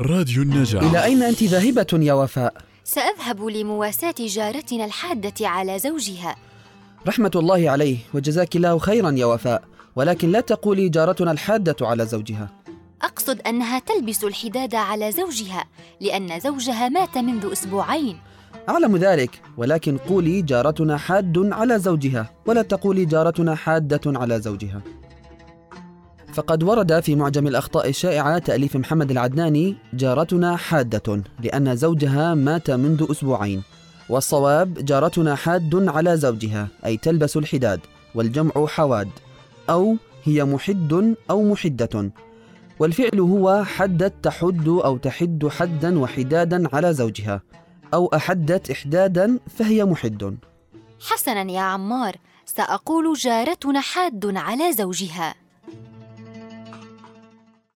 راديو النجاح إلى أين أنت ذاهبة يا وفاء؟ سأذهب لمواساة جارتنا الحادة على زوجها. رحمة الله عليه وجزاك الله خيرا يا وفاء. ولكن لا تقولي جارتنا الحادة على زوجها. أقصد أنها تلبس الحداد على زوجها لأن زوجها مات منذ أسبوعين. أعلم ذلك ولكن قولي جارتنا حاد على زوجها ولا تقولي جارتنا حادة على زوجها. فقد ورد في معجم الأخطاء الشائعة تأليف محمد العدناني جارتنا حادة لأن زوجها مات منذ أسبوعين. والصواب جارتنا حاد على زوجها أي تلبس الحداد والجمع حواد أو هي محد أو محدة. والفعل هو حدت تحد أو تحد حدا وحدادا على زوجها أو أحدت إحدادا فهي محد. حسنا يا عمار سأقول جارتنا حاد على زوجها.